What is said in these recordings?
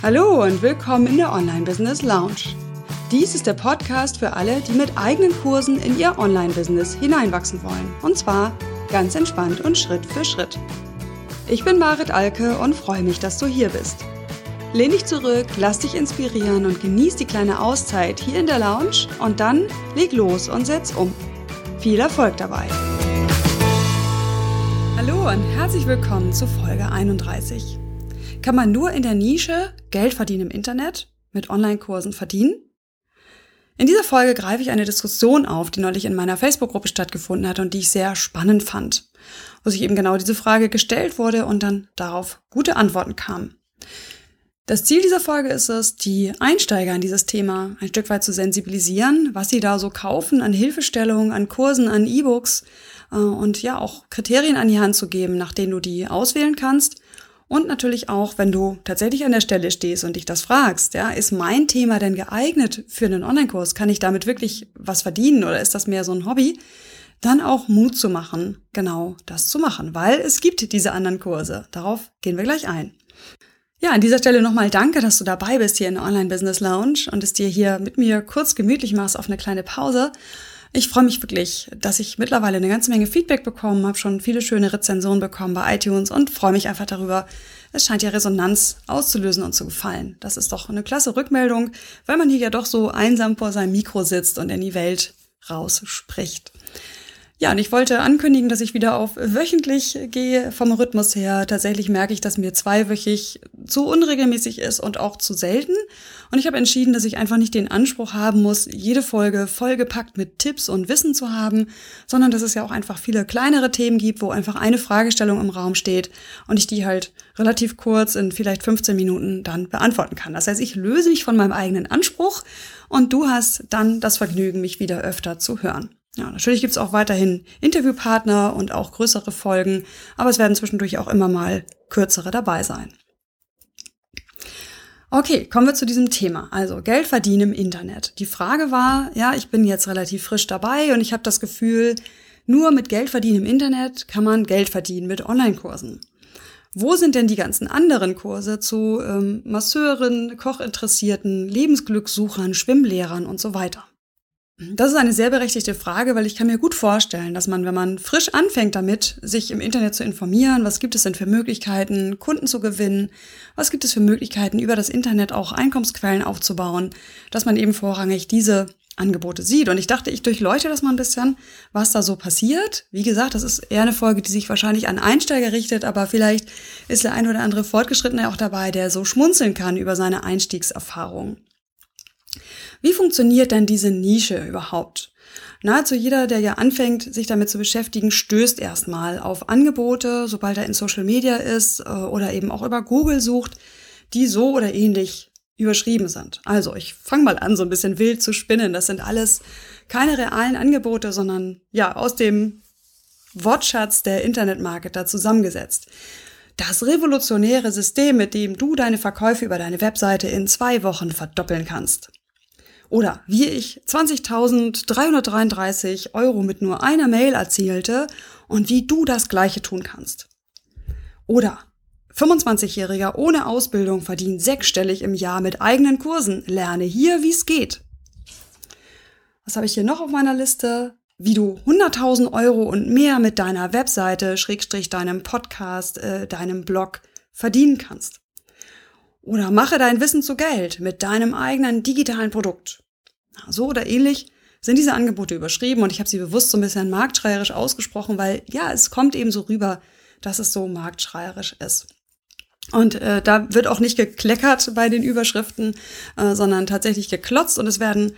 Hallo und willkommen in der Online Business Lounge. Dies ist der Podcast für alle, die mit eigenen Kursen in ihr Online-Business hineinwachsen wollen. Und zwar ganz entspannt und Schritt für Schritt. Ich bin Marit Alke und freue mich, dass du hier bist. Lehn dich zurück, lass dich inspirieren und genieß die kleine Auszeit hier in der Lounge und dann leg los und setz um. Viel Erfolg dabei! Hallo und herzlich willkommen zu Folge 31. Kann man nur in der Nische Geld verdienen im Internet, mit Online-Kursen verdienen? In dieser Folge greife ich eine Diskussion auf, die neulich in meiner Facebook-Gruppe stattgefunden hat und die ich sehr spannend fand, wo sich eben genau diese Frage gestellt wurde und dann darauf gute Antworten kamen. Das Ziel dieser Folge ist es, die Einsteiger in dieses Thema ein Stück weit zu sensibilisieren, was sie da so kaufen an Hilfestellungen, an Kursen, an E-Books äh, und ja auch Kriterien an die Hand zu geben, nach denen du die auswählen kannst und natürlich auch, wenn du tatsächlich an der Stelle stehst und dich das fragst, ja, ist mein Thema denn geeignet für einen Online-Kurs? Kann ich damit wirklich was verdienen oder ist das mehr so ein Hobby? Dann auch Mut zu machen, genau das zu machen, weil es gibt diese anderen Kurse. Darauf gehen wir gleich ein. Ja, an dieser Stelle nochmal danke, dass du dabei bist hier in der Online Business Lounge und es dir hier mit mir kurz gemütlich machst auf eine kleine Pause. Ich freue mich wirklich, dass ich mittlerweile eine ganze Menge Feedback bekommen habe, schon viele schöne Rezensionen bekommen bei iTunes und freue mich einfach darüber. Es scheint ja Resonanz auszulösen und zu gefallen. Das ist doch eine klasse Rückmeldung, weil man hier ja doch so einsam vor seinem Mikro sitzt und in die Welt rausspricht. Ja, und ich wollte ankündigen, dass ich wieder auf wöchentlich gehe vom Rhythmus her. Tatsächlich merke ich, dass mir zweiwöchig zu unregelmäßig ist und auch zu selten. Und ich habe entschieden, dass ich einfach nicht den Anspruch haben muss, jede Folge vollgepackt mit Tipps und Wissen zu haben, sondern dass es ja auch einfach viele kleinere Themen gibt, wo einfach eine Fragestellung im Raum steht und ich die halt relativ kurz in vielleicht 15 Minuten dann beantworten kann. Das heißt, ich löse mich von meinem eigenen Anspruch und du hast dann das Vergnügen, mich wieder öfter zu hören. Ja, natürlich gibt's auch weiterhin Interviewpartner und auch größere Folgen, aber es werden zwischendurch auch immer mal kürzere dabei sein. Okay, kommen wir zu diesem Thema. Also Geld verdienen im Internet. Die Frage war, ja, ich bin jetzt relativ frisch dabei und ich habe das Gefühl, nur mit Geld verdienen im Internet kann man Geld verdienen mit Online-Kursen. Wo sind denn die ganzen anderen Kurse zu ähm, Masseuren, Kochinteressierten, Lebensglückssuchern, Schwimmlehrern und so weiter? Das ist eine sehr berechtigte Frage, weil ich kann mir gut vorstellen, dass man, wenn man frisch anfängt damit, sich im Internet zu informieren, was gibt es denn für Möglichkeiten, Kunden zu gewinnen, was gibt es für Möglichkeiten, über das Internet auch Einkommensquellen aufzubauen, dass man eben vorrangig diese Angebote sieht. Und ich dachte, ich durchleuchte das mal ein bisschen, was da so passiert. Wie gesagt, das ist eher eine Folge, die sich wahrscheinlich an Einsteiger richtet, aber vielleicht ist der ein oder andere Fortgeschrittene auch dabei, der so schmunzeln kann über seine Einstiegserfahrung. Wie funktioniert denn diese Nische überhaupt? Nahezu jeder, der ja anfängt, sich damit zu beschäftigen, stößt erstmal auf Angebote, sobald er in Social Media ist äh, oder eben auch über Google sucht, die so oder ähnlich überschrieben sind. Also ich fange mal an, so ein bisschen wild zu spinnen. Das sind alles keine realen Angebote, sondern ja, aus dem Wortschatz der Internetmarketer zusammengesetzt. Das revolutionäre System, mit dem du deine Verkäufe über deine Webseite in zwei Wochen verdoppeln kannst. Oder wie ich 20.333 Euro mit nur einer Mail erzielte und wie du das gleiche tun kannst. Oder 25-Jähriger ohne Ausbildung verdient sechsstellig im Jahr mit eigenen Kursen. Lerne hier, wie es geht. Was habe ich hier noch auf meiner Liste? Wie du 100.000 Euro und mehr mit deiner Webseite, Schrägstrich deinem Podcast, äh, deinem Blog verdienen kannst. Oder mache dein Wissen zu Geld mit deinem eigenen digitalen Produkt. So oder ähnlich sind diese Angebote überschrieben und ich habe sie bewusst so ein bisschen marktschreierisch ausgesprochen, weil ja, es kommt eben so rüber, dass es so marktschreierisch ist. Und äh, da wird auch nicht gekleckert bei den Überschriften, äh, sondern tatsächlich geklotzt und es werden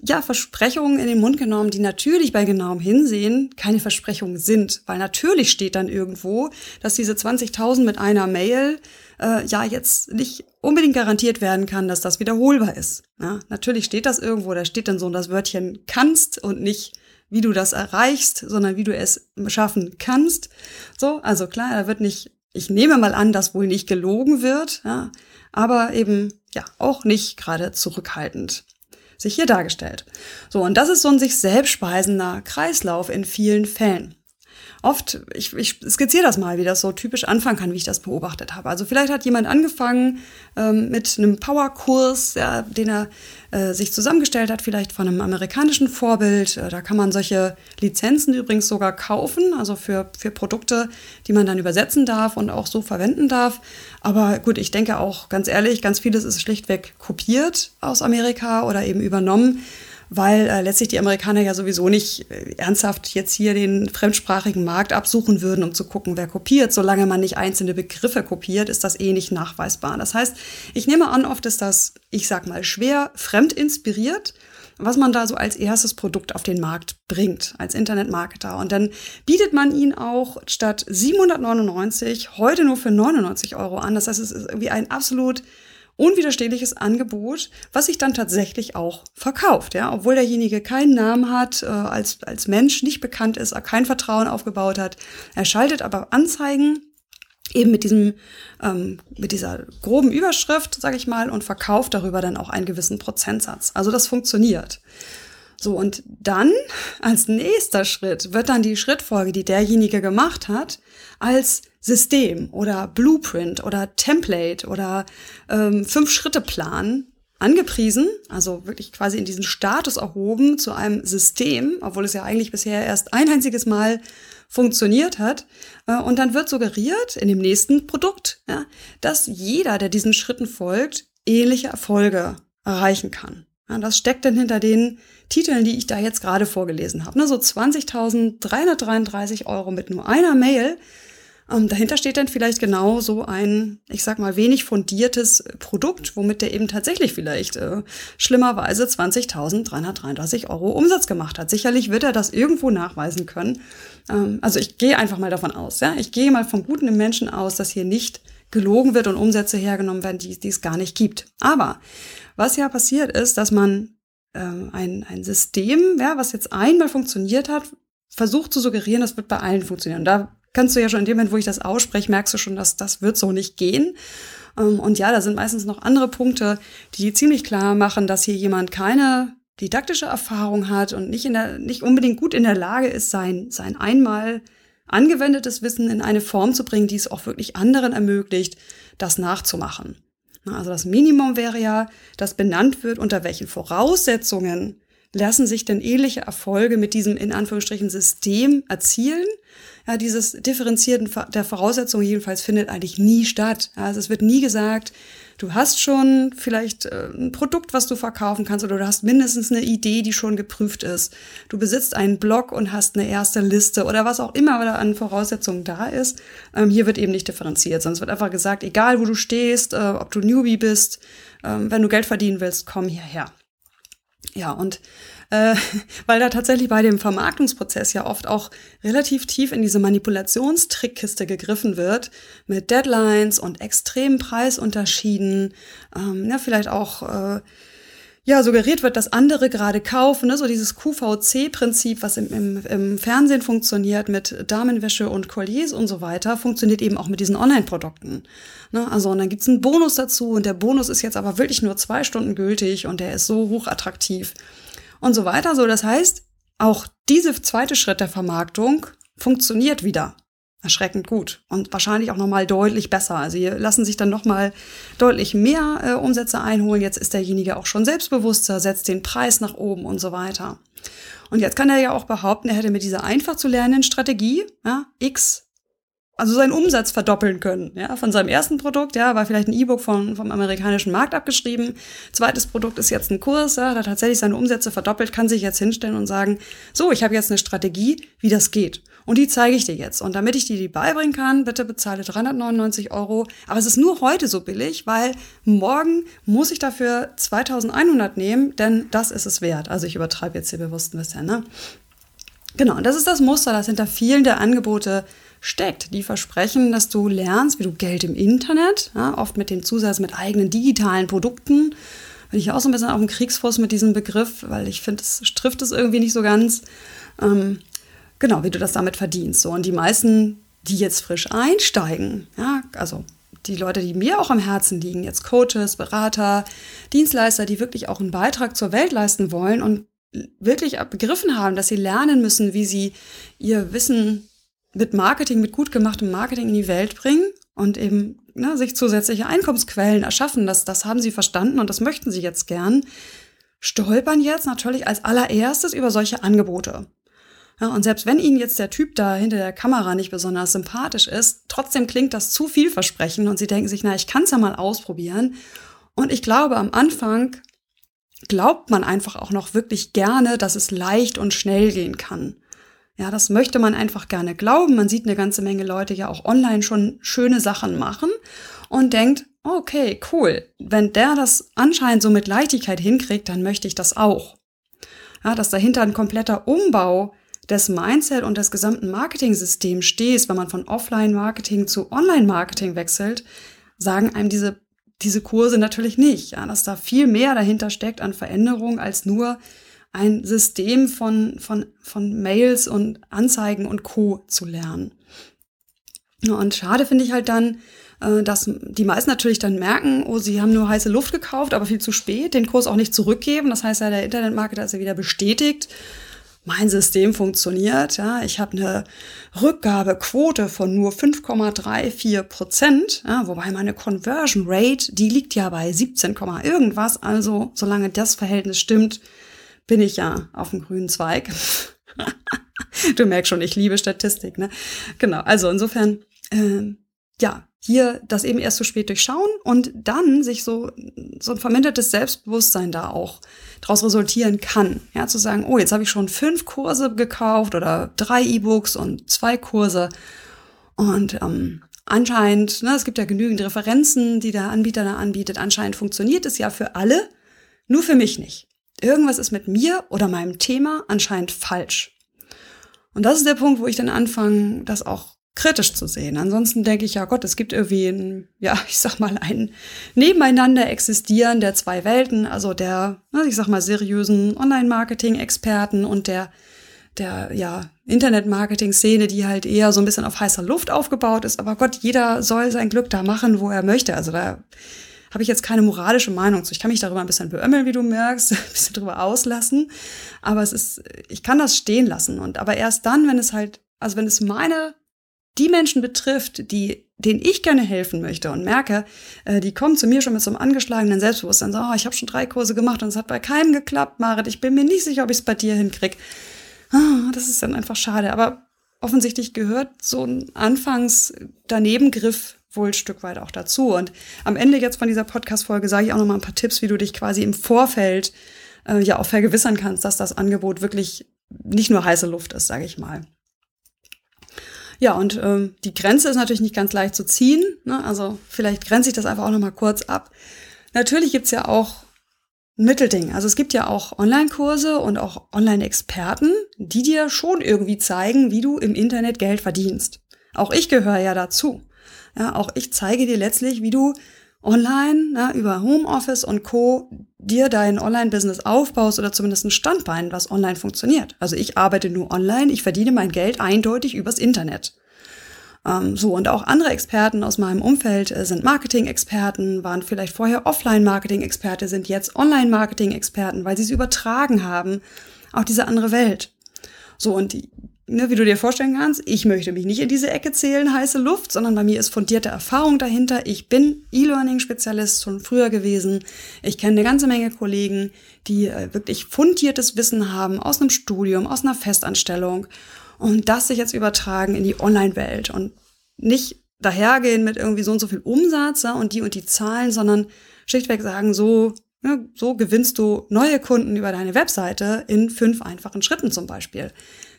ja Versprechungen in den Mund genommen, die natürlich bei genauem Hinsehen keine Versprechungen sind, weil natürlich steht dann irgendwo, dass diese 20.000 mit einer Mail äh, ja jetzt nicht unbedingt garantiert werden kann, dass das wiederholbar ist. Ja, natürlich steht das irgendwo, da steht dann so das Wörtchen kannst und nicht wie du das erreichst, sondern wie du es schaffen kannst. So, also klar, da wird nicht ich nehme mal an, dass wohl nicht gelogen wird, ja, aber eben ja auch nicht gerade zurückhaltend sich hier dargestellt. So, und das ist so ein sich selbst speisender Kreislauf in vielen Fällen. Oft, ich, ich skizziere das mal, wie das so typisch anfangen kann, wie ich das beobachtet habe. Also vielleicht hat jemand angefangen ähm, mit einem Powerkurs, ja, den er äh, sich zusammengestellt hat, vielleicht von einem amerikanischen Vorbild. Äh, da kann man solche Lizenzen übrigens sogar kaufen, also für, für Produkte, die man dann übersetzen darf und auch so verwenden darf. Aber gut, ich denke auch ganz ehrlich, ganz vieles ist schlichtweg kopiert aus Amerika oder eben übernommen weil äh, letztlich die Amerikaner ja sowieso nicht äh, ernsthaft jetzt hier den fremdsprachigen Markt absuchen würden, um zu gucken, wer kopiert. Solange man nicht einzelne Begriffe kopiert, ist das eh nicht nachweisbar. Das heißt, ich nehme an, oft ist das, ich sag mal, schwer fremd inspiriert was man da so als erstes Produkt auf den Markt bringt, als Internetmarketer. Und dann bietet man ihn auch statt 799 heute nur für 99 Euro an. Das heißt, es ist irgendwie ein absolut unwiderstehliches Angebot, was sich dann tatsächlich auch verkauft, ja, obwohl derjenige keinen Namen hat, äh, als, als Mensch nicht bekannt ist, kein Vertrauen aufgebaut hat. Er schaltet aber Anzeigen eben mit diesem ähm, mit dieser groben Überschrift, sage ich mal, und verkauft darüber dann auch einen gewissen Prozentsatz. Also das funktioniert. So und dann als nächster Schritt wird dann die Schrittfolge, die derjenige gemacht hat, als System oder Blueprint oder Template oder ähm, Fünf-Schritte-Plan angepriesen, also wirklich quasi in diesen Status erhoben zu einem System, obwohl es ja eigentlich bisher erst ein einziges Mal funktioniert hat. Äh, und dann wird suggeriert in dem nächsten Produkt, ja, dass jeder, der diesen Schritten folgt, ähnliche Erfolge erreichen kann. Ja, das steckt dann hinter den Titeln, die ich da jetzt gerade vorgelesen habe. Ne, so 20.333 Euro mit nur einer Mail ähm, dahinter steht dann vielleicht genau so ein, ich sag mal, wenig fundiertes Produkt, womit der eben tatsächlich vielleicht äh, schlimmerweise 20.333 Euro Umsatz gemacht hat. Sicherlich wird er das irgendwo nachweisen können. Ähm, also ich gehe einfach mal davon aus, ja. Ich gehe mal vom Guten im Menschen aus, dass hier nicht gelogen wird und Umsätze hergenommen werden, die, die es gar nicht gibt. Aber was ja passiert ist, dass man ähm, ein, ein System, ja, was jetzt einmal funktioniert hat, versucht zu suggerieren, das wird bei allen funktionieren. Und da kannst du ja schon in dem Moment, wo ich das ausspreche, merkst du schon, dass das wird so nicht gehen. Ähm, und ja, da sind meistens noch andere Punkte, die ziemlich klar machen, dass hier jemand keine didaktische Erfahrung hat und nicht in der, nicht unbedingt gut in der Lage ist, sein, sein einmal angewendetes Wissen in eine Form zu bringen, die es auch wirklich anderen ermöglicht, das nachzumachen. Also das Minimum wäre ja, dass benannt wird, unter welchen Voraussetzungen lassen sich denn ähnliche Erfolge mit diesem in Anführungsstrichen System erzielen ja, dieses Differenzieren der Voraussetzungen jedenfalls findet eigentlich nie statt. Also es wird nie gesagt, du hast schon vielleicht äh, ein Produkt, was du verkaufen kannst, oder du hast mindestens eine Idee, die schon geprüft ist. Du besitzt einen Blog und hast eine erste Liste oder was auch immer da an Voraussetzungen da ist. Ähm, hier wird eben nicht differenziert, es wird einfach gesagt, egal wo du stehst, äh, ob du Newbie bist, ähm, wenn du Geld verdienen willst, komm hierher. Ja, und äh, weil da tatsächlich bei dem Vermarktungsprozess ja oft auch relativ tief in diese Manipulationstrickkiste gegriffen wird, mit Deadlines und extremen Preisunterschieden, ähm, ja, vielleicht auch äh, ja, suggeriert wird, dass andere gerade kaufen, ne? so dieses QVC-Prinzip, was im, im, im Fernsehen funktioniert mit Damenwäsche und Colliers und so weiter, funktioniert eben auch mit diesen Online-Produkten. Ne? Also und dann gibt's einen Bonus dazu und der Bonus ist jetzt aber wirklich nur zwei Stunden gültig und der ist so hochattraktiv und so weiter. So, das heißt, auch dieser zweite Schritt der Vermarktung funktioniert wieder erschreckend gut und wahrscheinlich auch nochmal deutlich besser. Also hier lassen sich dann nochmal deutlich mehr äh, Umsätze einholen. Jetzt ist derjenige auch schon selbstbewusster, setzt den Preis nach oben und so weiter. Und jetzt kann er ja auch behaupten, er hätte mit dieser einfach zu lernenden Strategie ja, X also seinen Umsatz verdoppeln können. Ja, von seinem ersten Produkt, ja, war vielleicht ein E-Book vom, vom amerikanischen Markt abgeschrieben. Zweites Produkt ist jetzt ein Kurs, ja, hat tatsächlich seine Umsätze verdoppelt, kann sich jetzt hinstellen und sagen, so, ich habe jetzt eine Strategie, wie das geht. Und die zeige ich dir jetzt. Und damit ich dir die beibringen kann, bitte bezahle 399 Euro. Aber es ist nur heute so billig, weil morgen muss ich dafür 2100 nehmen, denn das ist es wert. Also ich übertreibe jetzt hier bewusst ein bisschen, ne? Genau, und das ist das Muster, das hinter vielen der Angebote steckt. Die versprechen, dass du lernst, wie du Geld im Internet, ja, oft mit dem Zusatz mit eigenen digitalen Produkten. Bin ich auch so ein bisschen auf dem Kriegsfuß mit diesem Begriff, weil ich finde, es trifft es irgendwie nicht so ganz. Ähm, genau, wie du das damit verdienst. So, und die meisten, die jetzt frisch einsteigen, ja, also die Leute, die mir auch am Herzen liegen, jetzt Coaches, Berater, Dienstleister, die wirklich auch einen Beitrag zur Welt leisten wollen und wirklich begriffen haben, dass sie lernen müssen, wie sie ihr Wissen mit Marketing, mit gut gemachtem Marketing in die Welt bringen und eben ne, sich zusätzliche Einkommensquellen erschaffen. Das, das haben sie verstanden und das möchten sie jetzt gern. Stolpern jetzt natürlich als allererstes über solche Angebote. Ja, und selbst wenn Ihnen jetzt der Typ da hinter der Kamera nicht besonders sympathisch ist, trotzdem klingt das zu vielversprechend und Sie denken sich, na, ich kann es ja mal ausprobieren. Und ich glaube, am Anfang glaubt man einfach auch noch wirklich gerne, dass es leicht und schnell gehen kann. Ja, das möchte man einfach gerne glauben. Man sieht eine ganze Menge Leute ja auch online schon schöne Sachen machen und denkt, okay, cool. Wenn der das anscheinend so mit Leichtigkeit hinkriegt, dann möchte ich das auch. Ja, dass dahinter ein kompletter Umbau des Mindset und des gesamten Marketing-Systems steht, wenn man von Offline-Marketing zu Online-Marketing wechselt, sagen einem diese, diese Kurse natürlich nicht, ja, dass da viel mehr dahinter steckt an Veränderung als nur ein System von, von, von Mails und Anzeigen und Co. zu lernen. Und schade finde ich halt dann, äh, dass die meisten natürlich dann merken, oh, sie haben nur heiße Luft gekauft, aber viel zu spät, den Kurs auch nicht zurückgeben. Das heißt ja, der Internetmarketer ist ja wieder bestätigt. Mein System funktioniert, ja. Ich habe eine Rückgabequote von nur 5,34 Prozent, ja, wobei meine Conversion Rate, die liegt ja bei 17, irgendwas. Also, solange das Verhältnis stimmt, bin ich ja auf dem grünen Zweig. du merkst schon, ich liebe Statistik, ne? Genau, also insofern, äh, ja, hier das eben erst zu so spät durchschauen und dann sich so, so ein vermindertes Selbstbewusstsein da auch daraus resultieren kann. Ja, zu sagen, oh, jetzt habe ich schon fünf Kurse gekauft oder drei E-Books und zwei Kurse und ähm, anscheinend, ne, es gibt ja genügend Referenzen, die der Anbieter da anbietet, anscheinend funktioniert es ja für alle, nur für mich nicht. Irgendwas ist mit mir oder meinem Thema anscheinend falsch. Und das ist der Punkt, wo ich dann anfange, das auch kritisch zu sehen. Ansonsten denke ich, ja Gott, es gibt irgendwie ein, ja, ich sag mal, ein nebeneinander existieren der zwei Welten, also der, ich sag mal, seriösen Online-Marketing-Experten und der, der, ja, Internet-Marketing-Szene, die halt eher so ein bisschen auf heißer Luft aufgebaut ist. Aber Gott, jeder soll sein Glück da machen, wo er möchte. Also da habe ich jetzt keine moralische Meinung zu. Ich kann mich darüber ein bisschen beömmeln, wie du merkst, ein bisschen drüber auslassen. Aber es ist, ich kann das stehen lassen. Und aber erst dann, wenn es halt, also wenn es meine, die Menschen betrifft, die, denen ich gerne helfen möchte und merke, äh, die kommen zu mir schon mit so einem angeschlagenen Selbstbewusstsein, so, oh, ich habe schon drei Kurse gemacht und es hat bei keinem geklappt, Marit, ich bin mir nicht sicher, ob ich es bei dir hinkrieg. Oh, das ist dann einfach schade. Aber offensichtlich gehört so ein Anfangs Danebengriff wohl ein Stück weit auch dazu. Und am Ende jetzt von dieser Podcast-Folge sage ich auch noch mal ein paar Tipps, wie du dich quasi im Vorfeld äh, ja auch vergewissern kannst, dass das Angebot wirklich nicht nur heiße Luft ist, sage ich mal. Ja, und ähm, die Grenze ist natürlich nicht ganz leicht zu ziehen. Ne? Also vielleicht grenze ich das einfach auch noch mal kurz ab. Natürlich gibt's ja auch ein Mittelding. Also es gibt ja auch Online-Kurse und auch Online-Experten, die dir schon irgendwie zeigen, wie du im Internet Geld verdienst. Auch ich gehöre ja dazu. Ja, auch ich zeige dir letztlich, wie du online na, über Homeoffice und Co. dir dein Online-Business aufbaust oder zumindest ein Standbein, was online funktioniert. Also ich arbeite nur online, ich verdiene mein Geld eindeutig übers Internet. Ähm, so, und auch andere Experten aus meinem Umfeld äh, sind Marketing-Experten, waren vielleicht vorher Offline-Marketing-Experte, sind jetzt Online-Marketing-Experten, weil sie es übertragen haben, auch diese andere Welt. So, und die, ne, wie du dir vorstellen kannst, ich möchte mich nicht in diese Ecke zählen, heiße Luft, sondern bei mir ist fundierte Erfahrung dahinter. Ich bin E-Learning-Spezialist schon früher gewesen. Ich kenne eine ganze Menge Kollegen, die äh, wirklich fundiertes Wissen haben aus einem Studium, aus einer Festanstellung und das sich jetzt übertragen in die Online-Welt und nicht dahergehen mit irgendwie so und so viel Umsatz ja, und die und die Zahlen, sondern schlichtweg sagen, so, ja, so gewinnst du neue Kunden über deine Webseite in fünf einfachen Schritten zum Beispiel.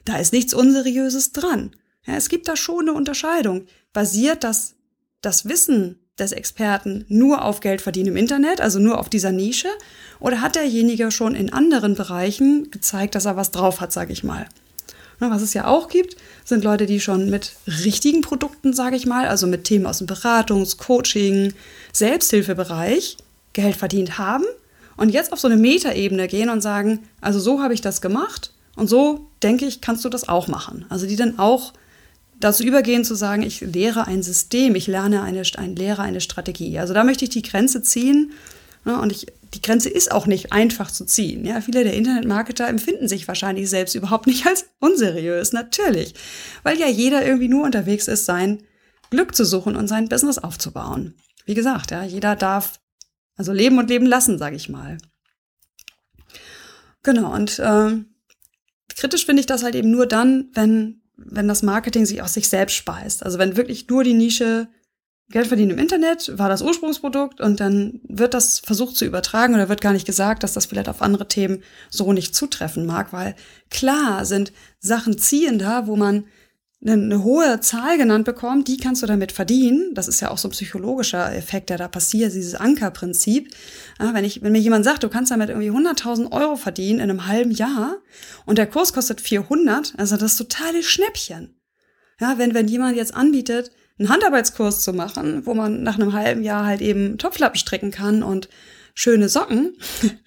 Da ist nichts Unseriöses dran. Ja, es gibt da schon eine Unterscheidung. Basiert das, das Wissen des Experten nur auf Geld verdienen im Internet, also nur auf dieser Nische? Oder hat derjenige schon in anderen Bereichen gezeigt, dass er was drauf hat, sage ich mal? Was es ja auch gibt, sind Leute, die schon mit richtigen Produkten, sage ich mal, also mit Themen aus dem Beratungs-, Coaching-, Selbsthilfebereich Geld verdient haben und jetzt auf so eine Metaebene gehen und sagen, also so habe ich das gemacht und so, denke ich, kannst du das auch machen. Also die dann auch dazu übergehen zu sagen, ich lehre ein System, ich lerne eine, ein lehre eine Strategie. Also da möchte ich die Grenze ziehen, Ja, und ich, die Grenze ist auch nicht einfach zu ziehen. Ja, viele der Internetmarketer empfinden sich wahrscheinlich selbst überhaupt nicht als unseriös, natürlich. Weil ja jeder irgendwie nur unterwegs ist, sein Glück zu suchen und sein Business aufzubauen. Wie gesagt, ja, jeder darf also leben und leben lassen, sage ich mal. Genau, und äh, kritisch finde ich das halt eben nur dann, wenn, wenn das Marketing sich aus sich selbst speist. Also wenn wirklich nur die Nische Geld verdienen im Internet war das Ursprungsprodukt und dann wird das versucht zu übertragen oder wird gar nicht gesagt, dass das vielleicht auf andere Themen so nicht zutreffen mag, weil klar sind Sachen ziehender, wo man eine, hohe Zahl genannt bekommt, die kannst du damit verdienen. Das ist ja auch so ein psychologischer Effekt, der da passiert, dieses Ankerprinzip. Ja, wenn, ich, wenn mir jemand sagt, du kannst damit irgendwie 100.000 Euro verdienen in einem halben Jahr und der Kurs kostet 400, also das ist totale Schnäppchen. Ja, wenn, wenn jemand jetzt anbietet, einen Handarbeitskurs zu machen, wo man nach einem halben Jahr halt eben Topflappen stricken kann und schöne Socken,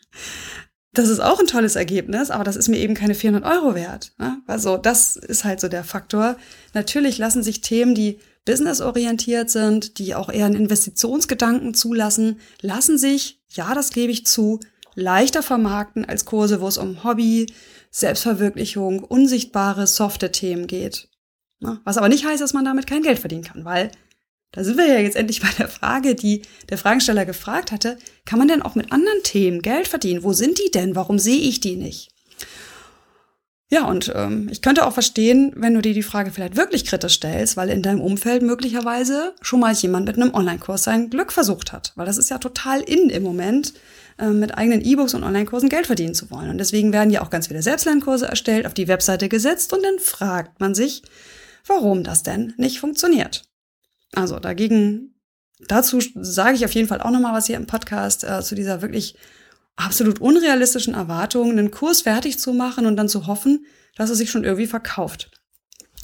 das ist auch ein tolles Ergebnis, aber das ist mir eben keine 400 Euro wert. Ne? Also das ist halt so der Faktor. Natürlich lassen sich Themen, die businessorientiert sind, die auch eher einen Investitionsgedanken zulassen, lassen sich, ja, das gebe ich zu, leichter vermarkten als Kurse, wo es um Hobby, Selbstverwirklichung, unsichtbare, softe Themen geht. Ne? Was aber nicht heißt, dass man damit kein Geld verdienen kann, weil da sind wir ja jetzt endlich bei der Frage, die der Fragesteller gefragt hatte, kann man denn auch mit anderen Themen Geld verdienen? Wo sind die denn? Warum sehe ich die nicht? Ja, und ähm, ich könnte auch verstehen, wenn du dir die Frage vielleicht wirklich kritisch stellst, weil in deinem Umfeld möglicherweise schon mal jemand mit einem Online-Kurs sein Glück versucht hat. Weil das ist ja total in im Moment, äh, mit eigenen E-Books und Online-Kursen Geld verdienen zu wollen. Und deswegen werden ja auch ganz viele Selbstlernkurse erstellt, auf die Webseite gesetzt und dann fragt man sich, warum das denn nicht funktioniert. Also dagegen, dazu sage ich auf jeden Fall auch nochmal was hier im Podcast äh, zu dieser wirklich absolut unrealistischen Erwartung, einen Kurs fertig zu machen und dann zu hoffen, dass er sich schon irgendwie verkauft.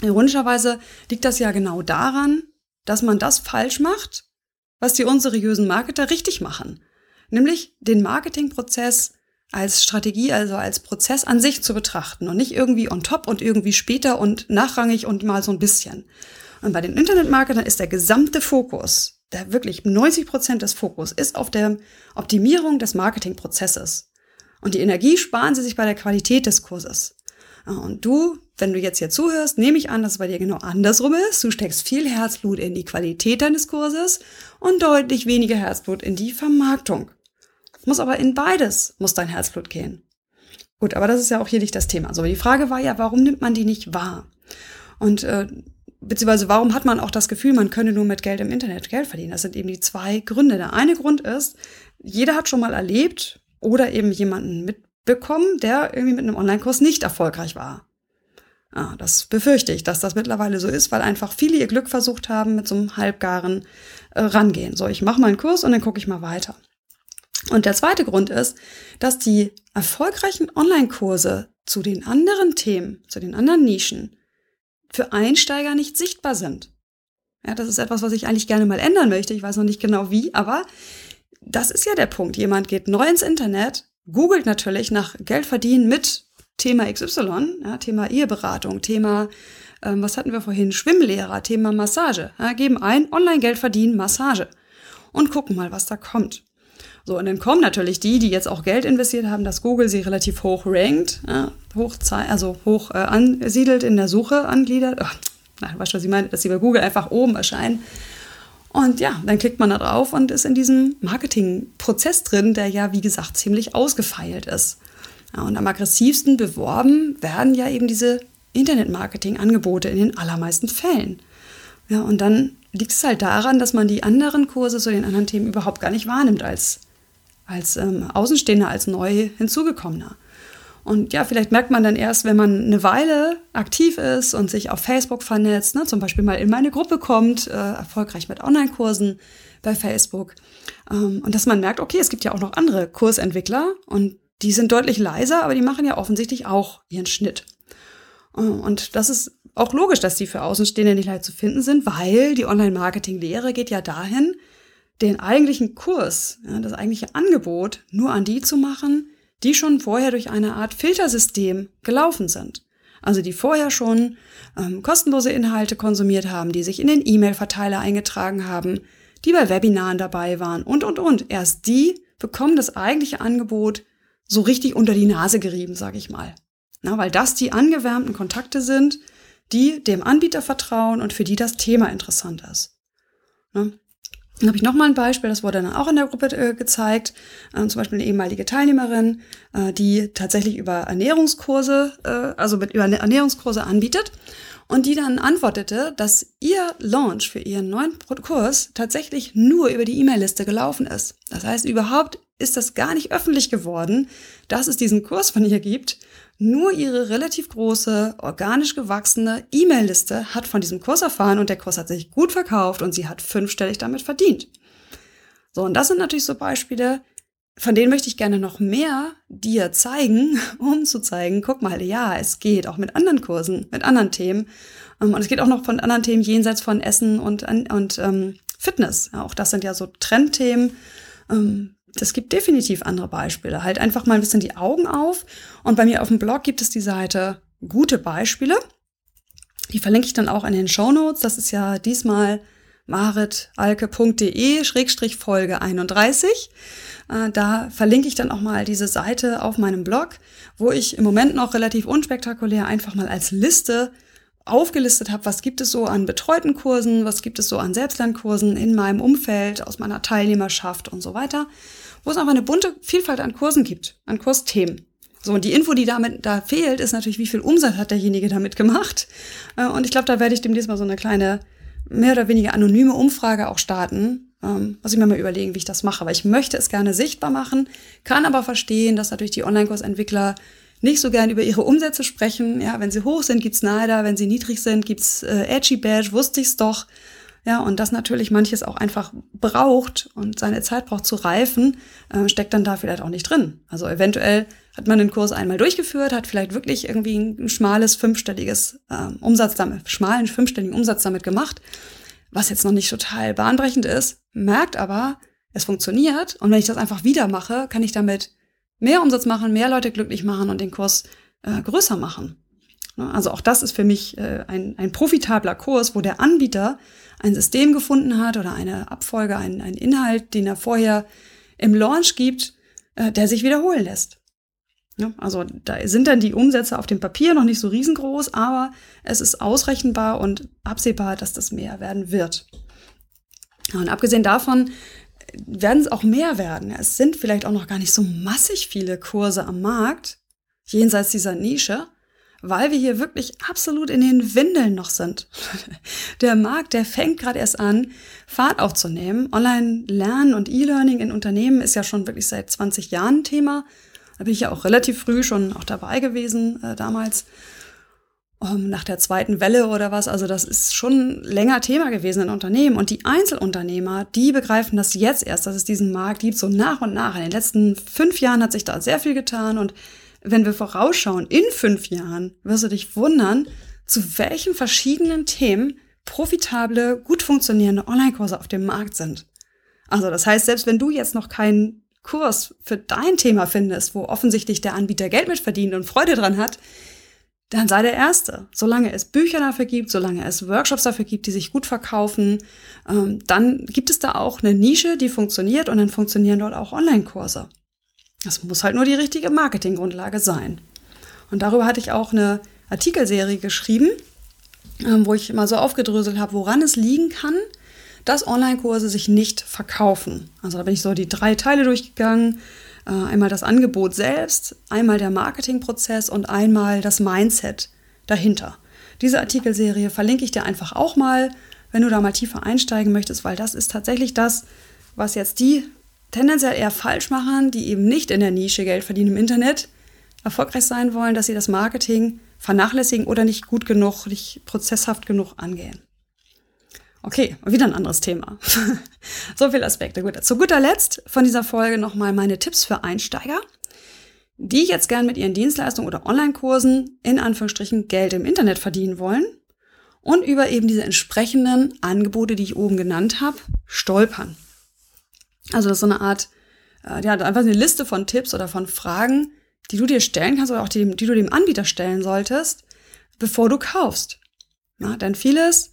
Ironischerweise liegt das ja genau daran, dass man das falsch macht, was die unseriösen Marketer richtig machen. Nämlich den Marketingprozess als Strategie, also als Prozess an sich zu betrachten und nicht irgendwie on top und irgendwie später und nachrangig und mal so ein bisschen. Und bei den Internetmarketern ist der gesamte Fokus, der wirklich 90 Prozent des Fokus ist auf der Optimierung des Marketingprozesses. Und die Energie sparen sie sich bei der Qualität des Kurses. Und du, wenn du jetzt hier zuhörst, nehme ich an, dass es bei dir genau andersrum ist. Du steckst viel Herzblut in die Qualität deines Kurses und deutlich weniger Herzblut in die Vermarktung muss aber in beides, muss dein Herzblut gehen. Gut, aber das ist ja auch hier nicht das Thema. So, die Frage war ja, warum nimmt man die nicht wahr? Und äh, beziehungsweise warum hat man auch das Gefühl, man könne nur mit Geld im Internet Geld verdienen? Das sind eben die zwei Gründe. Der eine Grund ist, jeder hat schon mal erlebt oder eben jemanden mitbekommen, der irgendwie mit einem Online-Kurs nicht erfolgreich war. Ah, das befürchte ich, dass das mittlerweile so ist, weil einfach viele ihr Glück versucht haben mit so einem halbgaren äh, Rangehen. So, ich mache mal einen Kurs und dann gucke ich mal weiter. Und der zweite Grund ist, dass die erfolgreichen Online-Kurse zu den anderen Themen, zu den anderen Nischen für Einsteiger nicht sichtbar sind. Ja, das ist etwas, was ich eigentlich gerne mal ändern möchte. Ich weiß noch nicht genau wie, aber das ist ja der Punkt. Jemand geht neu ins Internet, googelt natürlich nach Geld verdienen mit Thema XY, ja, Thema Eheberatung, Thema, ähm, was hatten wir vorhin, Schwimmlehrer, Thema Massage. Ja, geben ein, Online-Geld verdienen, Massage und gucken mal, was da kommt. So, und dann kommen natürlich die, die jetzt auch Geld investiert haben, dass Google sie relativ hoch rankt, ja, hoch, also hoch äh, ansiedelt in der Suche angliedert. Oh, nein, weißt du, was ich meine? Dass sie bei Google einfach oben erscheinen. Und ja, dann klickt man da drauf und ist in diesem Marketingprozess drin, der ja, wie gesagt, ziemlich ausgefeilt ist. Ja, und am aggressivsten beworben werden ja eben diese Internetmarketing-Angebote in den allermeisten Fällen. Ja, und dann liegt es halt daran, dass man die anderen Kurse zu den anderen Themen überhaupt gar nicht wahrnimmt als als ähm, Außenstehender, als neu hinzugekommener. Und ja, vielleicht merkt man dann erst, wenn man eine Weile aktiv ist und sich auf Facebook vernetzt, ne, zum Beispiel mal in meine Gruppe kommt, äh, erfolgreich mit Online-Kursen bei Facebook. Ähm, und dass man merkt, okay, es gibt ja auch noch andere Kursentwickler und die sind deutlich leiser, aber die machen ja offensichtlich auch ihren Schnitt. Äh, und das ist auch logisch, dass die für Außenstehende nicht leicht zu finden sind, weil die Online-Marketing-Lehre geht ja dahin, den eigentlichen Kurs, ja, das eigentliche Angebot nur an die zu machen, die schon vorher durch eine Art Filtersystem gelaufen sind. Also die vorher schon ähm, kostenlose Inhalte konsumiert haben, die sich in den E-Mail-Verteiler eingetragen haben, die bei Webinaren dabei waren und, und, und. Erst die bekommen das eigentliche Angebot so richtig unter die Nase gerieben, sage ich mal. Na, weil das die angewärmten Kontakte sind, die dem Anbieter vertrauen und für die das Thema interessant ist. Na, dann habe ich noch mal ein Beispiel, das wurde dann auch in der Gruppe äh, gezeigt, äh, zum Beispiel eine ehemalige Teilnehmerin, äh, die tatsächlich über Ernährungskurse, äh, also mit, über Ernährungskurse anbietet und die dann antwortete, dass ihr Launch für ihren neuen Kurs tatsächlich nur über die E-Mail-Liste gelaufen ist. Das heißt, überhaupt ist das gar nicht öffentlich geworden, dass es diesen Kurs von ihr gibt. Nur ihre relativ große, organisch gewachsene E-Mail-Liste hat von diesem Kurs erfahren und der Kurs hat sich gut verkauft und sie hat fünfstellig damit verdient. So, und das sind natürlich so Beispiele, von denen möchte ich gerne noch mehr dir zeigen, um zu zeigen, guck mal, ja, es geht auch mit anderen Kursen, mit anderen Themen. Ähm, und es geht auch noch von anderen Themen jenseits von Essen und, und ähm, Fitness. Auch das sind ja so Trendthemen. Ähm, es gibt definitiv andere Beispiele. Halt einfach mal ein bisschen die Augen auf. Und bei mir auf dem Blog gibt es die Seite gute Beispiele. Die verlinke ich dann auch in den Show Notes. Das ist ja diesmal maritalke.de-folge 31. Äh, da verlinke ich dann auch mal diese Seite auf meinem Blog, wo ich im Moment noch relativ unspektakulär einfach mal als Liste aufgelistet habe, was gibt es so an betreuten Kursen, was gibt es so an Selbstlernkursen in meinem Umfeld, aus meiner Teilnehmerschaft und so weiter, wo es einfach eine bunte Vielfalt an Kursen gibt, an Kursthemen. So, und die Info, die damit da fehlt, ist natürlich, wie viel Umsatz hat derjenige damit gemacht. Äh, und ich glaube, da werde ich demnächst mal so eine kleine, mehr oder weniger anonyme Umfrage auch starten, ähm, muss ich mir mal überlegen, wie ich das mache, weil ich möchte es gerne sichtbar machen, kann aber verstehen, dass natürlich die Online-Kursentwickler nicht so gern über ihre Umsätze sprechen. Ja, wenn sie hoch sind, gibt's Neider, wenn sie niedrig sind, gibt's äh, Edgy Badge, wusste ich's doch. Ja, und das natürlich manches auch einfach braucht und seine Zeit braucht zu reifen, äh, steckt dann da vielleicht auch nicht drin. Also eventuell hat man den Kurs einmal durchgeführt, hat vielleicht wirklich irgendwie ein schmales fünfstelliges äh, Umsatz damit, schmalen fünfstelligen Umsatz damit gemacht was jetzt noch nicht total bahnbrechend ist, merkt aber, es funktioniert und wenn ich das einfach wieder mache, kann ich damit mehr Umsatz machen, mehr Leute glücklich machen und den Kurs äh, größer machen. Ne, also auch das ist für mich äh, ein, ein profitabler Kurs, wo der Anbieter ein System gefunden hat oder eine Abfolge, einen, einen Inhalt, den er vorher im Launch gibt, äh, der sich wiederholen lässt. Ja, also da sind dann die Umsätze auf dem Papier noch nicht so riesengroß, aber es ist ausrechenbar und absehbar, dass das mehr werden wird. Und abgesehen davon äh, werden es auch mehr werden. Es sind vielleicht auch noch gar nicht so massig viele Kurse am Markt, jenseits dieser Nische, weil wir hier wirklich absolut in den Windeln noch sind. Der Markt, der fängt gerade erst an, Fahrt aufzunehmen. Online-Lernen und E-Learning in Unternehmen ist ja schon wirklich seit 20 Jahren Thema. Da bin ich ja auch relativ früh schon auch dabei gewesen äh, damals. Um, nach der zweiten Welle oder was. Also das ist schon länger Thema gewesen in Unternehmen. Und die Einzelunternehmer, die begreifen das jetzt erst, dass es diesen Markt gibt, so nach und nach. In den letzten fünf Jahren hat sich da sehr viel getan. Und wenn wir vorausschauen, in fünf Jahren wirst du dich wundern, zu welchen verschiedenen Themen profitable, gut funktionierende Online-Kurse auf dem Markt sind. Also das heißt, selbst wenn du jetzt noch keinen Kurs für dein Thema findest, wo offensichtlich der Anbieter Geld mit verdient und Freude dran hat, dann sei der Erste. Solange es Bücher dafür gibt, solange es Workshops dafür gibt, die sich gut verkaufen, ähm, dann gibt es da auch eine Nische, die funktioniert und dann funktionieren dort auch Online-Kurse. Das muss halt nur die richtige Marketinggrundlage sein. Und darüber hatte ich auch eine Artikelserie geschrieben, ähm, wo ich mal so aufgedröselt habe, woran es liegen kann, dass Online-Kurse sich nicht verkaufen. Also da bin ich so die drei Teile durchgegangen. Äh, einmal das Angebot selbst, einmal der Marketingprozess und einmal das Mindset dahinter. Diese Artikelserie verlinke ich dir einfach auch mal, wenn du da mal tiefer einsteigen möchtest, weil das ist tatsächlich das, was jetzt die tendenziell eher falsch machen, die eben nicht in der Nische Geld verdienen im Internet, erfolgreich sein wollen, dass sie das Marketing vernachlässigen oder nicht gut genug, nicht prozesshaft genug angehen. Okay, wieder ein anderes Thema. so viele Aspekte. Gut, zu guter Letzt von dieser Folge nochmal meine Tipps für Einsteiger, die jetzt gern mit ihren Dienstleistungen oder Online-Kursen in Anführungsstrichen Geld im Internet verdienen wollen und über eben diese entsprechenden Angebote, die ich oben genannt habe, stolpern. Also das ist so eine Art, äh, ja, einfach eine Liste von Tipps oder von Fragen, die du dir stellen kannst oder auch die, die du dem Anbieter stellen solltest, bevor du kaufst. Ja, denn vieles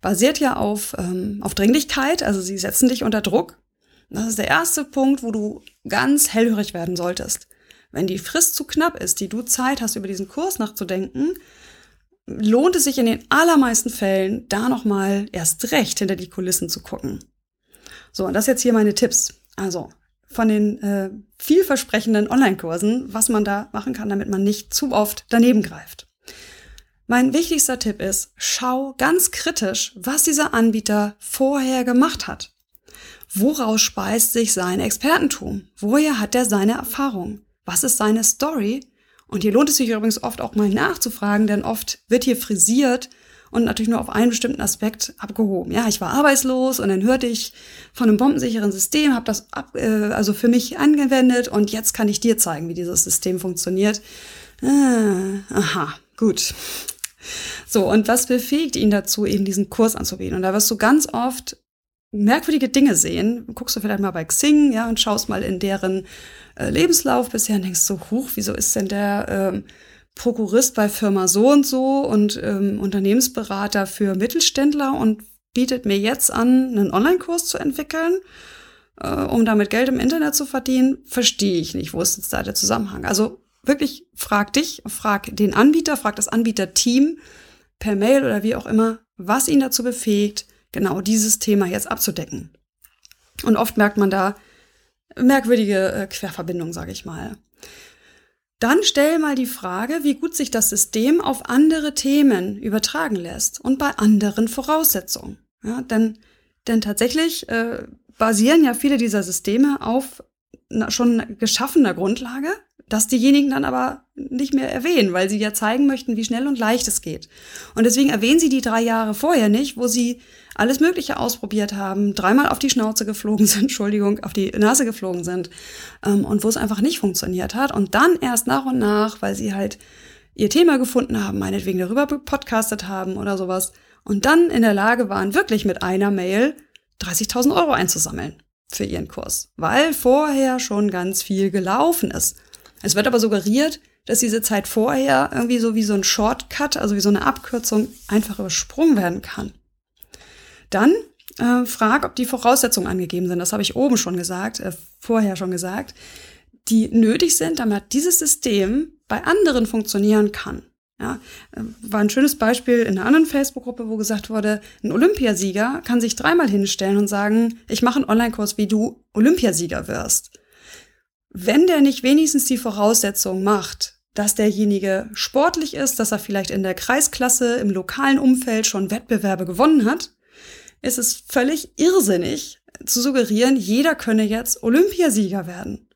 basiert ja auf, ähm, auf Dringlichkeit, also sie setzen dich unter Druck. Das ist der erste Punkt, wo du ganz hellhörig werden solltest. Wenn die Frist zu knapp ist, die du Zeit hast, über diesen Kurs nachzudenken, lohnt es sich in den allermeisten Fällen, da nochmal erst recht hinter die Kulissen zu gucken. So, und das jetzt hier meine Tipps. Also, von den äh, vielversprechenden Online-Kursen, was man da machen kann, damit man nicht zu oft daneben greift. Mein wichtigster Tipp ist, schau ganz kritisch, was dieser Anbieter vorher gemacht hat. Woraus speist sich sein Expertentum? Woher hat er seine Erfahrung? Was ist seine Story? Und hier lohnt es sich übrigens oft auch mal nachzufragen, denn oft wird hier frisiert und natürlich nur auf einen bestimmten Aspekt abgehoben. Ja, ich war arbeitslos und dann hörte ich von einem bombensicheren System, habe das ab, äh, also für mich angewendet und jetzt kann ich dir zeigen, wie dieses System funktioniert. Ah, aha, gut. So, und was befähigt ihn dazu, eben diesen Kurs anzubieten? Und da wirst du ganz oft merkwürdige Dinge sehen. Guckst du vielleicht mal bei Xing, ja, und schaust mal in deren äh, Lebenslauf bisher und denkst so, huch, wieso ist denn der ähm, Prokurist bei Firma so und so und ähm, Unternehmensberater für Mittelständler und bietet mir jetzt an, einen Online-Kurs zu entwickeln, äh, um damit Geld im Internet zu verdienen, verstehe ich nicht. Wo ist jetzt da der Zusammenhang? Also wirklich frag dich, frag den Anbieter, frag das Anbieterteam per Mail oder wie auch immer, was ihn dazu befähigt, genau dieses Thema jetzt abzudecken. Und oft merkt man da merkwürdige äh, Querverbindungen, sage ich mal. Dann stell mal die Frage, wie gut sich das System auf andere Themen übertragen lässt und bei anderen Voraussetzungen. Ja, denn, denn tatsächlich äh, basieren ja viele dieser Systeme auf schon geschaffener Grundlage, das diejenigen dann aber nicht mehr erwähnen, weil sie ja zeigen möchten, wie schnell und leicht es geht. Und deswegen erwähnen sie die drei Jahre vorher nicht, wo sie alles Mögliche ausprobiert haben, dreimal auf die Schnauze geflogen sind, Entschuldigung, auf die Nase geflogen sind ähm, und wo es einfach nicht funktioniert hat. Und dann erst nach und nach, weil sie halt ihr Thema gefunden haben, meinetwegen darüber podcastet haben oder sowas, und dann in der Lage waren, wirklich mit einer Mail 30.000 Euro einzusammeln für ihren Kurs, weil vorher schon ganz viel gelaufen ist. Es wird aber suggeriert, dass diese Zeit vorher irgendwie so wie so ein Shortcut, also wie so eine Abkürzung, einfach übersprungen werden kann. Dann äh, frag, ob die Voraussetzungen angegeben sind. Das habe ich oben schon gesagt, äh, vorher schon gesagt, die nötig sind, damit dieses System bei anderen funktionieren kann. Ja, äh, war ein schönes Beispiel in einer anderen Facebook-Gruppe, wo gesagt wurde, ein Olympiasieger kann sich dreimal hinstellen und sagen, ich mache einen Online-Kurs, wie du Olympiasieger wirst. Wenn der nicht wenigstens die Voraussetzung macht, dass derjenige sportlich ist, dass er vielleicht in der Kreisklasse im lokalen Umfeld schon Wettbewerbe gewonnen hat, ist es völlig irrsinnig zu suggerieren, jeder könne jetzt Olympiasieger werden.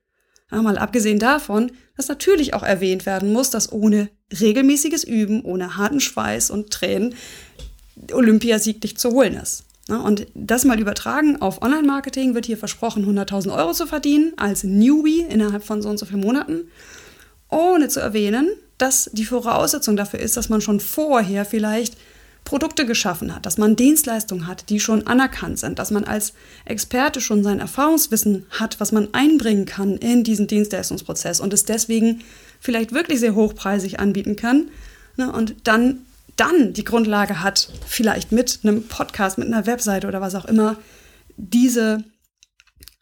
Mal abgesehen davon, dass natürlich auch erwähnt werden muss, dass ohne regelmäßiges Üben, ohne harten Schweiß und Tränen Olympiasieg nicht zu holen ist. Und das mal übertragen auf Online-Marketing wird hier versprochen, 100.000 Euro zu verdienen als Newbie innerhalb von so und so vielen Monaten, ohne zu erwähnen, dass die Voraussetzung dafür ist, dass man schon vorher vielleicht Produkte geschaffen hat, dass man Dienstleistungen hat, die schon anerkannt sind, dass man als Experte schon sein Erfahrungswissen hat, was man einbringen kann in diesen Dienstleistungsprozess und es deswegen vielleicht wirklich sehr hochpreisig anbieten kann. Ne, und dann dann die Grundlage hat, vielleicht mit einem Podcast, mit einer Webseite oder was auch immer, diese,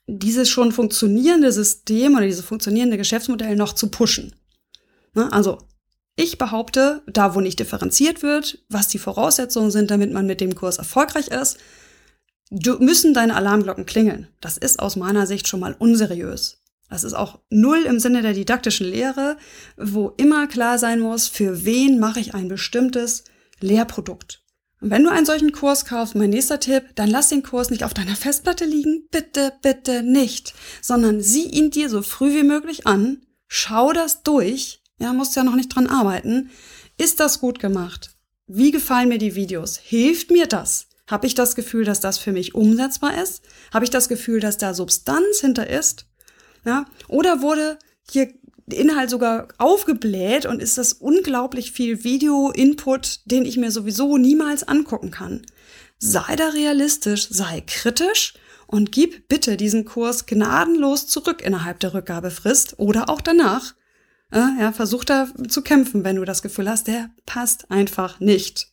dieses schon funktionierende System oder dieses funktionierende Geschäftsmodell noch zu pushen. Ne? Also ich behaupte, da wo nicht differenziert wird, was die Voraussetzungen sind, damit man mit dem Kurs erfolgreich ist, müssen deine Alarmglocken klingeln. Das ist aus meiner Sicht schon mal unseriös. Das ist auch null im Sinne der didaktischen Lehre, wo immer klar sein muss, für wen mache ich ein bestimmtes Lehrprodukt. Und wenn du einen solchen Kurs kaufst, mein nächster Tipp, dann lass den Kurs nicht auf deiner Festplatte liegen, bitte, bitte nicht, sondern sieh ihn dir so früh wie möglich an, schau das durch, ja, musst ja noch nicht dran arbeiten. Ist das gut gemacht? Wie gefallen mir die Videos? Hilft mir das? Habe ich das Gefühl, dass das für mich umsetzbar ist? Habe ich das Gefühl, dass da Substanz hinter ist? Ja? Oder wurde hier Inhalt sogar aufgebläht und ist das unglaublich viel Video-Input, den ich mir sowieso niemals angucken kann. Sei da realistisch, sei kritisch und gib bitte diesen Kurs gnadenlos zurück innerhalb der Rückgabefrist oder auch danach. Ja, versuch da zu kämpfen, wenn du das Gefühl hast, der passt einfach nicht.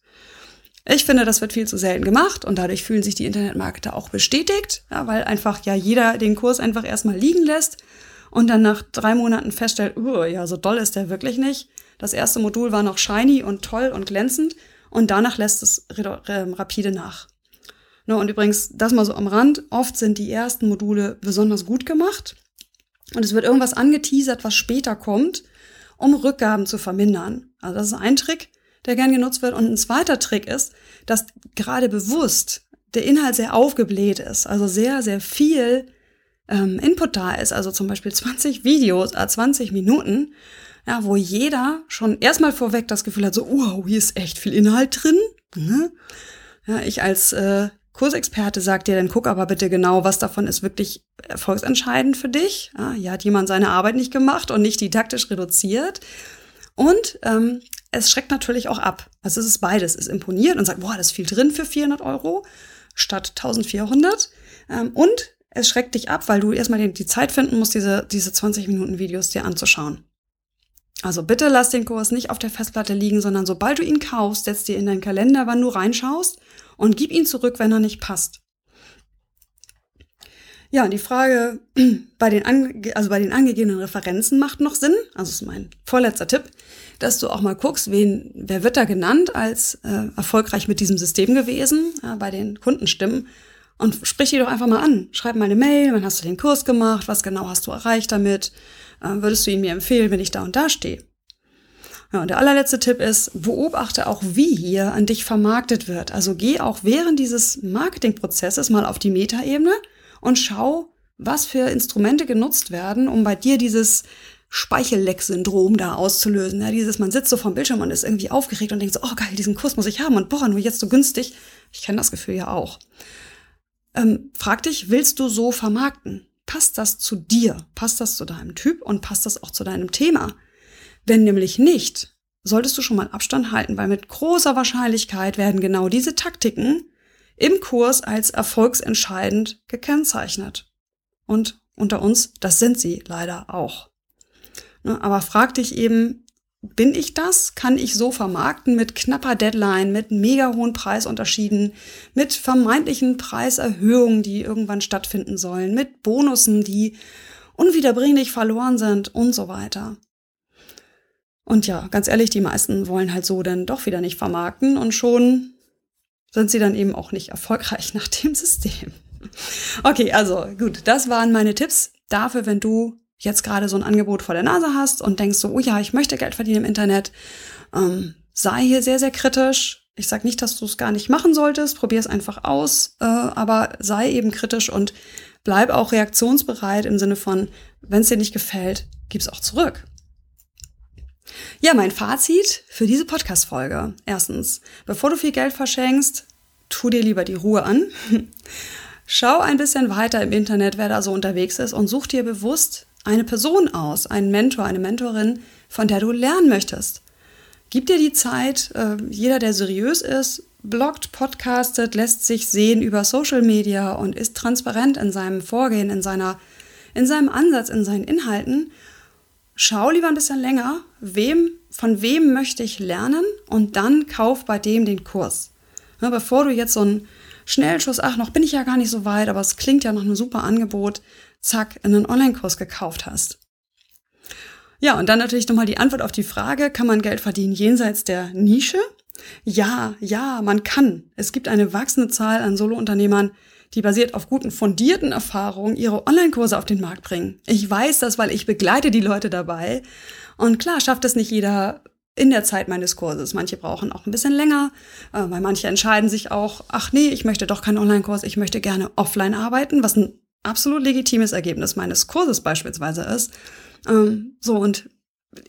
Ich finde, das wird viel zu selten gemacht und dadurch fühlen sich die Internetmarketer auch bestätigt, ja, weil einfach ja jeder den Kurs einfach erstmal liegen lässt und dann nach drei Monaten feststellt, uh, ja, so doll ist der wirklich nicht. Das erste Modul war noch shiny und toll und glänzend und danach lässt es rapide nach. No, und übrigens, das mal so am Rand, oft sind die ersten Module besonders gut gemacht und es wird irgendwas angeteasert, was später kommt, um Rückgaben zu vermindern. Also das ist ein Trick, der gern genutzt wird. Und ein zweiter Trick ist, dass gerade bewusst der Inhalt sehr aufgebläht ist, also sehr, sehr viel ähm, Input da ist, also zum Beispiel 20 Videos, äh, 20 Minuten, ja, wo jeder schon erstmal vorweg das Gefühl hat, so, wow, hier ist echt viel Inhalt drin. Ne? Ja, ich als äh, Kursexperte sagt dir, dann guck aber bitte genau, was davon ist wirklich erfolgsentscheidend für dich. Ja, hier hat jemand seine Arbeit nicht gemacht und nicht didaktisch reduziert. Und ähm, es schreckt natürlich auch ab. Also es ist beides. Es imponiert und sagt, boah, das ist viel drin für 400 Euro statt 1400. Ähm, und es schreckt dich ab, weil du erstmal die Zeit finden musst, diese, diese 20 Minuten Videos dir anzuschauen. Also bitte lass den Kurs nicht auf der Festplatte liegen, sondern sobald du ihn kaufst, setz dir in deinen Kalender, wann du reinschaust und gib ihn zurück, wenn er nicht passt. Ja, die Frage bei den, ange also bei den angegebenen Referenzen macht noch Sinn. Also ist mein vorletzter Tipp, dass du auch mal guckst, wen, wer wird da genannt als äh, erfolgreich mit diesem System gewesen ja, bei den Kundenstimmen. Und sprich die doch einfach mal an. Schreib mal eine Mail, wann hast du den Kurs gemacht, was genau hast du erreicht damit, äh, würdest du ihn mir empfehlen, wenn ich da und da stehe. Ja, und der allerletzte Tipp ist, beobachte auch, wie hier an dich vermarktet wird. Also geh auch während dieses Marketingprozesses mal auf die Metaebene und schau, was für Instrumente genutzt werden, um bei dir dieses Speichelleck-Syndrom da auszulösen. Ja, dieses, man sitzt so vom Bildschirm und ist irgendwie aufgeregt und denkt so, oh geil, diesen Kurs muss ich haben und boah, nur jetzt so günstig. Ich kenne das Gefühl ja auch. Ähm, frag dich, willst du so vermarkten? Passt das zu dir? Passt das zu deinem Typ und passt das auch zu deinem Thema? Wenn nämlich nicht, solltest du schon mal Abstand halten, weil mit großer Wahrscheinlichkeit werden genau diese Taktiken im Kurs als erfolgsentscheidend gekennzeichnet. Und unter uns, das sind sie leider auch. Ne, aber frag dich eben, bin ich das? Kann ich so vermarkten mit knapper Deadline, mit mega hohen Preisunterschieden, mit vermeintlichen Preiserhöhungen, die irgendwann stattfinden sollen, mit Bonussen, die unwiederbringlich verloren sind und so weiter. Und ja, ganz ehrlich, die meisten wollen halt so dann doch wieder nicht vermarkten und schon sind sie dann eben auch nicht erfolgreich nach dem System. Okay, also gut, das waren meine Tipps dafür, wenn du jetzt gerade so ein Angebot vor der Nase hast und denkst so, oh ja, ich möchte Geld verdienen im Internet, ähm, sei hier sehr, sehr kritisch. Ich sage nicht, dass du es gar nicht machen solltest, probier es einfach aus, äh, aber sei eben kritisch und bleib auch reaktionsbereit im Sinne von, wenn es dir nicht gefällt, gib's auch zurück. Ja, mein Fazit für diese Podcast-Folge. Erstens, bevor du viel Geld verschenkst, tu dir lieber die Ruhe an. Schau ein bisschen weiter im Internet, wer da so unterwegs ist und such dir bewusst eine Person aus, einen Mentor, eine Mentorin, von der du lernen möchtest. Gib dir die Zeit, äh, jeder, der seriös ist, bloggt, podcastet, lässt sich sehen über Social Media und ist transparent in seinem Vorgehen, in seiner, in seinem Ansatz, in seinen Inhalten schau lieber ein bisschen länger, wem, von wem möchte ich lernen und dann kauf bei dem den Kurs. Ja, bevor du jetzt so einen Schnellschuss, ach, noch bin ich ja gar nicht so weit, aber es klingt ja nach einem super Angebot, zack, in einen Online-Kurs gekauft hast. Ja, und dann natürlich nochmal die Antwort auf die Frage, kann man Geld verdienen jenseits der Nische? Ja, ja, man kann. Es gibt eine wachsende Zahl an Solo-Unternehmern, die basiert auf guten fundierten Erfahrungen ihre Online-Kurse auf den Markt bringen. Ich weiß das, weil ich begleite die Leute dabei. Und klar, schafft es nicht jeder in der Zeit meines Kurses. Manche brauchen auch ein bisschen länger, äh, weil manche entscheiden sich auch, ach nee, ich möchte doch keinen Online-Kurs, ich möchte gerne offline arbeiten, was ein absolut legitimes Ergebnis meines Kurses beispielsweise ist. Ähm, so, und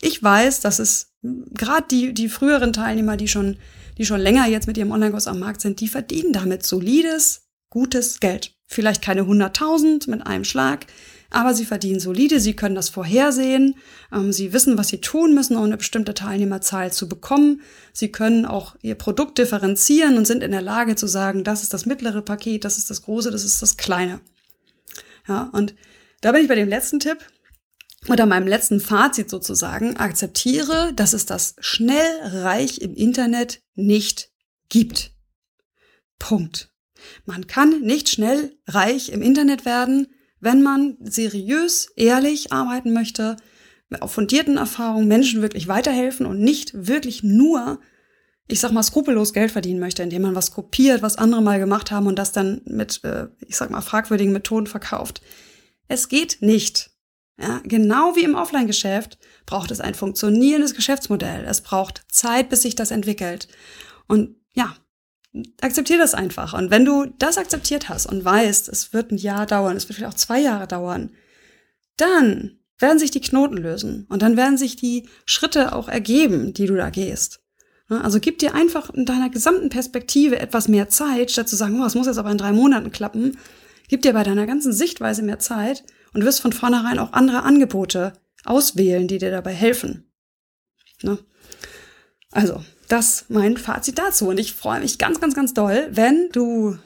ich weiß, dass es gerade die, die früheren Teilnehmer, die schon, die schon länger jetzt mit ihrem Online-Kurs am Markt sind, die verdienen damit solides, gutes Geld. Vielleicht keine 100.000 mit einem Schlag, aber sie verdienen solide, sie können das vorhersehen, ähm, sie wissen, was sie tun müssen, um eine bestimmte Teilnehmerzahl zu bekommen. Sie können auch ihr Produkt differenzieren und sind in der Lage zu sagen, das ist das mittlere Paket, das ist das große, das ist das kleine. Ja, und da bin ich bei dem letzten Tipp oder meinem letzten Fazit sozusagen. Akzeptiere, dass es das schnell reich im Internet nicht gibt. Punkt. Man kann nicht schnell reich im Internet werden, wenn man seriös, ehrlich arbeiten möchte, auf fundierten Erfahrungen Menschen wirklich weiterhelfen und nicht wirklich nur, ich sag mal, skrupellos Geld verdienen möchte, indem man was kopiert, was andere mal gemacht haben und das dann mit, äh, ich sag mal, fragwürdigen Methoden verkauft. Es geht nicht. Ja, genau wie im Offline-Geschäft braucht es ein funktionierendes Geschäftsmodell. Es braucht Zeit, bis sich das entwickelt. Und ja, akzeptier das einfach. Und wenn du das akzeptiert hast und weißt, es wird ein Jahr dauern, es wird vielleicht auch zwei Jahre dauern, dann werden sich die Knoten lösen und dann werden sich die Schritte auch ergeben, die du da gehst. Also gib dir einfach in deiner gesamten Perspektive etwas mehr Zeit, statt zu sagen, oh, es muss jetzt aber in drei Monaten klappen. Gib dir bei deiner ganzen Sichtweise mehr Zeit und wirst von vornherein auch andere Angebote auswählen, die dir dabei helfen. Also, das mein Fazit dazu. Und ich freue mich ganz, ganz, ganz doll, wenn du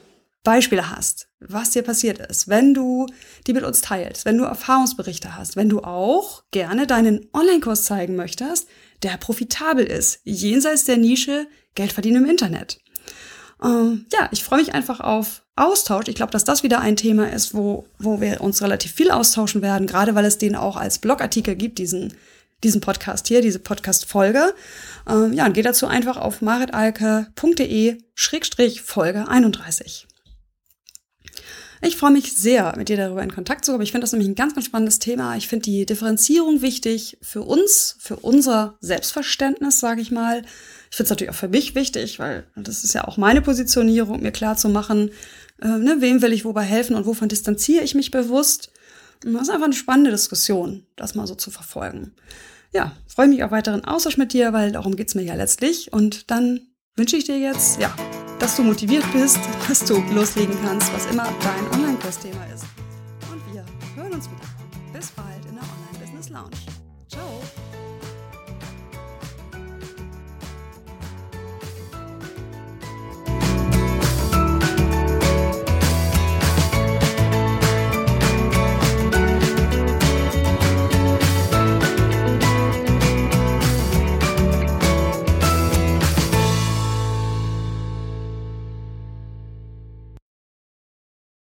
Beispiele hast, was dir passiert ist, wenn du die mit uns teilst, wenn du Erfahrungsberichte hast, wenn du auch gerne deinen Online-Kurs zeigen möchtest, der profitabel ist, jenseits der Nische Geld verdienen im Internet. Ähm, ja, ich freue mich einfach auf Austausch. Ich glaube, dass das wieder ein Thema ist, wo, wo wir uns relativ viel austauschen werden, gerade weil es den auch als Blogartikel gibt, diesen diesen Podcast hier, diese Podcast-Folge. Ähm, ja, und geh dazu einfach auf maritalke.de-folge 31. Ich freue mich sehr, mit dir darüber in Kontakt zu kommen. Ich finde das nämlich ein ganz, ganz spannendes Thema. Ich finde die Differenzierung wichtig für uns, für unser Selbstverständnis, sage ich mal. Ich finde es natürlich auch für mich wichtig, weil das ist ja auch meine Positionierung, mir klar zu machen, äh, ne, wem will ich wobei helfen und wovon distanziere ich mich bewusst. Das ist einfach eine spannende Diskussion, das mal so zu verfolgen. Ja, freue mich auf weiteren Austausch mit dir, weil darum geht's mir ja letztlich. Und dann wünsche ich dir jetzt, ja, dass du motiviert bist, dass du loslegen kannst, was immer dein Online-Kurs-Thema ist. Und wir hören uns wieder.